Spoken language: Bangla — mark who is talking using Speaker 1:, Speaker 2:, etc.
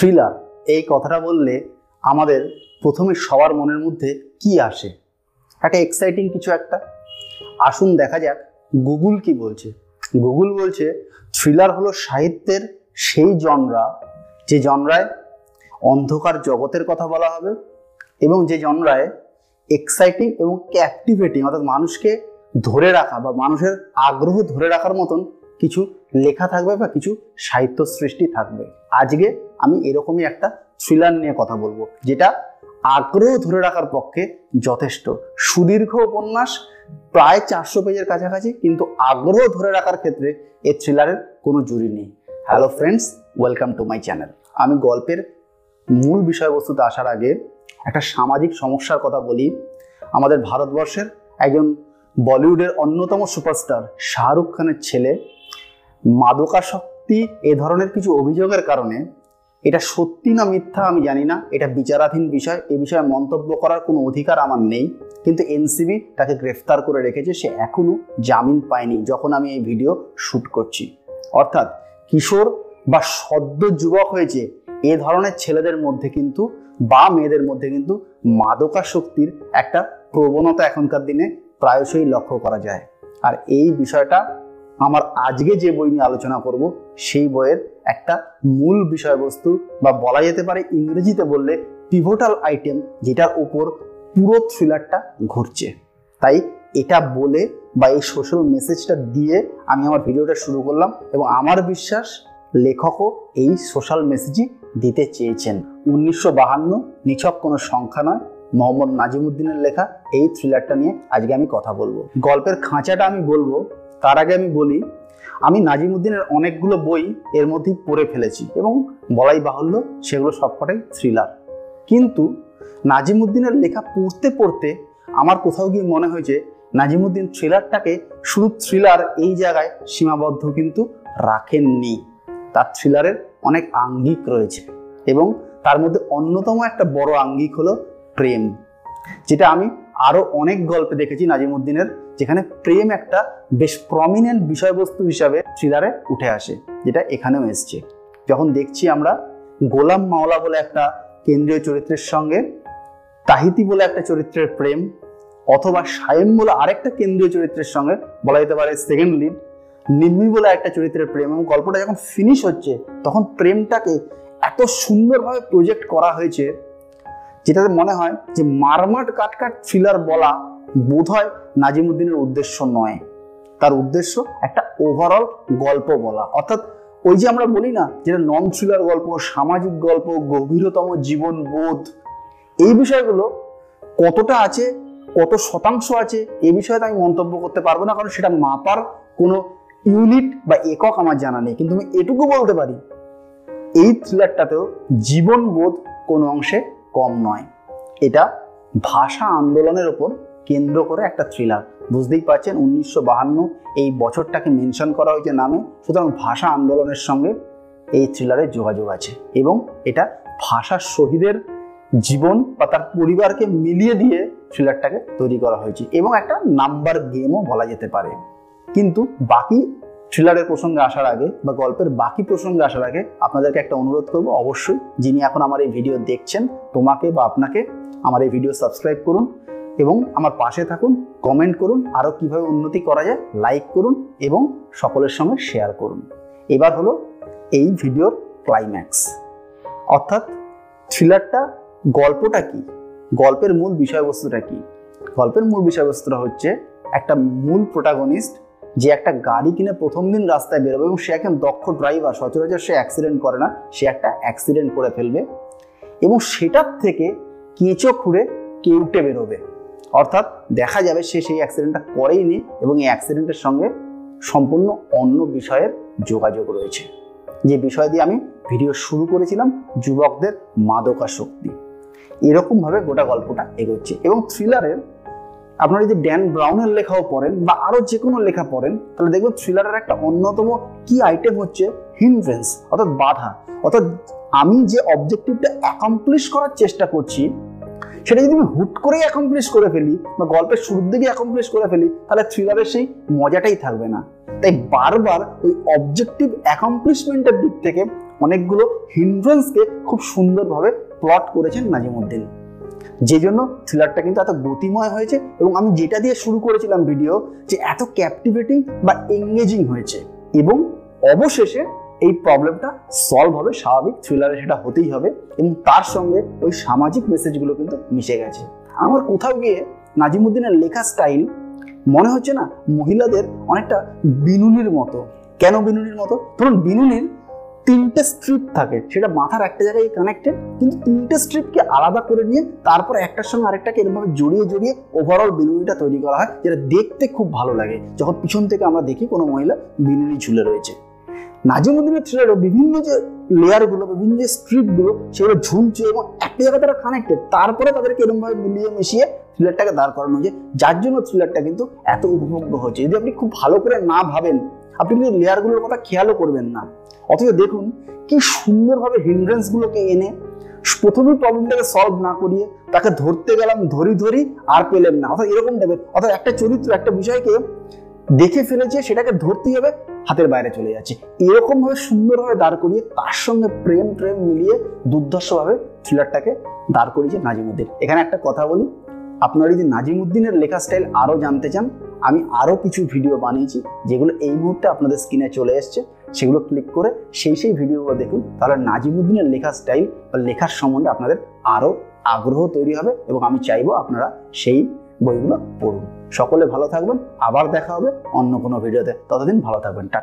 Speaker 1: থ্রিলার এই কথাটা বললে আমাদের প্রথমে সবার মনের মধ্যে কি আসে? একটা এক্সাইটিং কিছু একটা। আসুন দেখা যাক গুগল কি বলছে। গুগল বলছে থ্রিলার হলো সাহিত্যের সেই জনরা যে জনরায় অন্ধকার জগতের কথা বলা হবে এবং যে জনরায় এক্সাইটিং এবং ক্যাপটিভেটিং অর্থাৎ মানুষকে ধরে রাখা বা মানুষের আগ্রহ ধরে রাখার মতন কিছু লেখা থাকবে বা কিছু সাহিত্য সৃষ্টি থাকবে। আজকে আমি এরকমই একটা থ্রিলার নিয়ে কথা বলব, যেটা আগ্রহ ধরে রাখার পক্ষে যথেষ্ট। সুদীর্ঘ উপন্যাস, প্রায় চারশো পেজের কাছাকাছি, কিন্তু আগ্রহ ধরে রাখার ক্ষেত্রে এই থ্রিলারের কোনো জুরি নেই। Hello friends welcome to my channel আমি গল্পের মূল বিষয়বস্তুতে আসার আগে একটা সামাজিক সমস্যার কথা বলি। আমাদের ভারতবর্ষের একজন বলিউডের অন্যতম সুপারস্টার শাহরুখ খানের ছেলে মাদকাসক্তি এ ধরনের কিছু অভিযোগের কারণে এটা সত্যি না মিথ্যা আমি জানি না, এটা বিচারাধীন বিষয়, এ বিষয়ে মন্তব্য করার কোনো অধিকার আমার নেই, কিন্তু এনসিবি তাকে গ্রেফতার করে রেখেছে, সে এখনও জামিন পায়নি যখন আমি এই ভিডিও শ্যুট করছি। অর্থাৎ কিশোর বা সদ্য যুবক হয়েছে, এ ধরনের ছেলেদের মধ্যে কিন্তু বা মেয়েদের মধ্যে কিন্তু মাদকাসক্তির একটা প্রবণতা এখনকার দিনে প্রায়শই লক্ষ্য করা যায়। আর এই বিষয়টা আমার আজকে যে বই নিয়ে আলোচনা করব, সেই বইয়ের একটা মূল বিষয়বস্তু বা বলা যেতে পারে ইংরেজিতে বললে পিভোটাল আইটেম যেটার উপর পুরো থ্রিলারটা ঘুরছে। তাই এটা বলে বা এই সোশ্যাল মেসেজটা দিয়ে আমি আমার ভিডিওটা শুরু করলাম এবং আমার বিশ্বাস লেখকও এই সোশ্যাল মেসেজই দিতে চেয়েছেন। উনিশশো বাহান্ন নিছক কোনো সংখ্যা নয়, মোহাম্মদ নাজিমুদ্দিনের লেখা এই থ্রিলারটা নিয়ে আজকে আমি কথা বলব। গল্পের খাঁচাটা আমি বলব তার আগে আমি বলি, আমি নাজিমুদ্দিনের অনেকগুলো বই এর মধ্যেই পড়ে ফেলেছি এবং বলাই বাহুল্য সেগুলো সবকটাই থ্রিলার কিন্তু নাজিমুদ্দিনের লেখা পড়তে পড়তে আমার কোথাও গিয়ে মনে হয়েছে নাজিমুদ্দিন থ্রিলারটাকে শুধু থ্রিলার এই জায়গায় সীমাবদ্ধ কিন্তু রাখেননি। তার থ্রিলারের অনেক আঙ্গিক রয়েছে এবং তার মধ্যে অন্যতম একটা বড় আঙ্গিক হলো প্রেম, যেটা আমি আরও অনেক গল্পে দেখেছি নাজিমুদ্দিনের, যেখানে প্রেম একটা বেশ প্রমিনেন্ট বিষয়বস্তু হিসাবে থ্রিলারে উঠে আসে, যেটা এখানেও এসছে। যখন দেখছি আমরা গোলাম মাওলা বলে একটা কেন্দ্রীয় চরিত্রের সঙ্গে, তাহিতি বলে একটা চরিত্রের প্রেম, অথবা সায়েম বলে আরেকটা কেন্দ্রীয় চরিত্রের সঙ্গে বলা যেতে পারে সেকেন্ড লিড নিম্মি বলে একটা চরিত্রের প্রেম এবং গল্পটা যখন ফিনিশ হচ্ছে, তখন প্রেমটাকে এত সুন্দরভাবে প্রজেক্ট করা হয়েছে যেটাতে মনে হয় যে মারমাট কাটকাট থ্রিলার বলা বোধ হয় নাজিমুদ্দিনের উদ্দেশ্য নয়। তার উদ্দেশ্য একটা ওভারঅল গল্প বলা। অর্থাৎ ওই যে আমরা বলি না, যেটা নন থ্রিলার গল্প, সামাজিক গল্প, গভীরতম জীবন বোধ, এই বিষয়গুলো কতটা আছে, কত শতাংশ আছে, এ বিষয়ে আমি মন্তব্য করতে পারব না, কারণ সেটা মাপার কোনো ইউনিট বা একক আমার জানা নেই। কিন্তু আমি এটুকু বলতে পারি, এই থ্রিলারটাতেও জীবনবোধ কোনো অংশে কম নয়। এটা ভাষা আন্দোলনের ওপর কেন্দ্র করে একটা থ্রিলার বুঝতেই পারছেন উনিশশো বাহান্ন এই বছরটাকে মেনশন করা হয়েছে নামে। সুতরাং ভাষা আন্দোলনের সঙ্গে এই থ্রিলারের যোগাযোগ আছে এবং এটা ভাষা শহীদের জীবন বা তার পরিবারকে মিলিয়ে দিয়ে থ্রিলারটাকে তৈরি করা হয়েছে এবং একটা নাম্বার গেমও বলা যেতে পারে। কিন্তু বাকি থ্রিলারের প্রসঙ্গে আসার আগে বা গল্পের বাকি প্রসঙ্গে আসার আগে আপনাদেরকে একটা অনুরোধ করব। অবশ্যই যিনি এখন আমার এই ভিডিও দেখছেন, তোমাকে বা আপনাকে আমার এই ভিডিও সাবস্ক্রাইব করুন এবং আমার পাশে থাকুন কমেন্ট করুন আরও কীভাবে উন্নতি করা যায় লাইক করুন এবং সকলের সঙ্গে শেয়ার করুন। এবার হলো এই ভিডিওর ক্লাইম্যাক্স অর্থাৎ থ্রিলারটা গল্পটা কি? গল্পের মূল বিষয়বস্তুটা কি? গল্পের মূল বিষয়বস্তুটা হচ্ছে একটা মূল প্রোটাগনিস্ট যে একটা গাড়ি কিনে প্রথম দিন রাস্তায় বেরোবে এবং সে একজন দক্ষ ড্রাইভার, সচরাচর সে অ্যাক্সিডেন্ট করে না, সে একটা অ্যাক্সিডেন্ট করে ফেলবে এবং সেটার থেকে কেঁচো খুঁড়ে কেউটে বেরোবে। অর্থাৎ দেখা যাবে সে সেই অ্যাক্সিডেন্টটা করেইনি এবং এই অ্যাক্সিডেন্টের সঙ্গে সম্পূর্ণ অন্য বিষয়ের যোগাযোগ রয়েছে। যে বিষয় দিয়ে আমি ভিডিও শুরু করেছিলাম, যুবকদের মাদকাসক্তি। এরকমভাবে গোটা গল্পটা এগোচ্ছে এবং থ্রিলারের আপনারা যদি ড্যান ব্রাউনের লেখাও পড়েন বা আরও যে কোনো লেখা পড়েন, তাহলে দেখবেন থ্রিলারের একটা অন্যতম কি আইটেম হচ্ছে হিনড্রেন্স অর্থাৎ বাধা। অর্থাৎ আমি যে অবজেক্টিভটা অ্যাকমপ্লিশ করার চেষ্টা করছি, সেটা যদি আমি হুট করেই অ্যাকমপ্লিশ করে ফেলি বা গল্পের শুরুর দিকে অ্যাকমপ্লিশ করে ফেলি, তাহলে থ্রিলারের সেই মজাটাই থাকবে না। তাই বারবার ওই অবজেক্টিভ অ্যাকমপ্লিশমেন্টের দিক থেকে অনেকগুলো হিন্ড্রেন্সকে খুব সুন্দরভাবে প্লট করেছেন নাজিমুদ্দিন। যে জন্য থ্রিলারটা কিন্তু এত গতিময় হয়েছে এবং আমি যেটা দিয়ে শুরু করেছিলাম ভিডিও যে এত ক্যাপটিভেটিং বা এঙ্গেজিং হয়েছে এবং অবশেষে এই প্রবলেমটা সলভ হবে, স্বাভাবিক থ্রিলারে সেটা হতেই হবে এবং তার সঙ্গে ওই সামাজিক মেসেজগুলো কিন্তু মিশে গেছে। আমার কোথাও গিয়ে নাজিমুদ্দিনের লেখা স্টাইল মনে হচ্ছে না মহিলাদের অনেকটা বিনুনির মতো। কেন বিনুনির মতো? ধরুন বিনুনির তিনটে স্ট্রিপ থাকে। সেটা মাথার একটা জায়গায় কানেক্টেড কিন্তু তিনটে স্ট্রিপকে আলাদা করে নিয়ে তারপর একটার সঙ্গে আরেকটাকে এরকমভাবে জড়িয়ে জড়িয়ে ওভারঅল বিনুনিটা তৈরি করা হয়, যেটা দেখতে খুব ভালো লাগে। যখন পিছন থেকে আমরা দেখি কোনো মহিলা বিনুনি ঝুলে রয়েছে। নাজিমুদ্দিনের থ্রিলারও বিভিন্ন যে লেয়ারগুলো বিভিন্ন যে স্ট্রিপগুলো সেগুলো ঝুলছে এবং একটা জায়গায় তারা কানেক্টেড তারপরে তাদেরকে এরকমভাবে মিলিয়ে মিশিয়ে থ্রিলারটাকে দাঁড় করানো হয়েছে। যার জন্য থ্রিলারটা কিন্তু এত উপভোগ্য হচ্ছে যদি আপনি খুব ভালো করে না ভাবেন আপনি কিন্তু লেয়ারগুলোর কথা খেয়ালও করবেন না। অথচ দেখুন, কি সুন্দরভাবে হিন্ড্রেন্সগুলোকে এনে প্রথমেই প্রবলেমটাকে সলভ না করিয়ে তাকে ধরতে গেলাম, ধরি ধরি, আর পেলেন না। অর্থাৎ এরকম টাইপের অর্থাৎ একটা চরিত্র, একটা বিষয়কে দেখে ফেলেছে, সেটাকে ধরতেই হবে, হাতের বাইরে চলে যাচ্ছে। এরকম ভাবে সুন্দরভাবে দাঁড় করিয়ে তার সঙ্গে প্রেম প্রেম মিলিয়ে দুর্ধর্ষভাবে থ্রিলারটাকে দাঁড় করিয়েছে নাজিমুদ্দিন। এখানে একটা কথা বলি, আপনারা যদি নাজিমুদ্দিনের লেখা স্টাইল আরও জানতে চান আমি আরও কিছু ভিডিও বানিয়েছি, যেগুলো এই মুহূর্তে আপনাদের স্ক্রিনে চলে এসছে, সেগুলো ক্লিক করে সেই সেই ভিডিওগুলো দেখুন। তাহলে নাজিমুদ্দিনের লেখা স্টাইল বা লেখার সম্বন্ধে আপনাদের আরও আগ্রহ তৈরি হবে এবং আমি চাইব আপনারা সেই বইগুলো পড়ুন। সকলে ভালো থাকবেন, আবার দেখা হবে অন্য কোনো ভিডিওতে ততদিন ভালো থাকবেন, টাটা।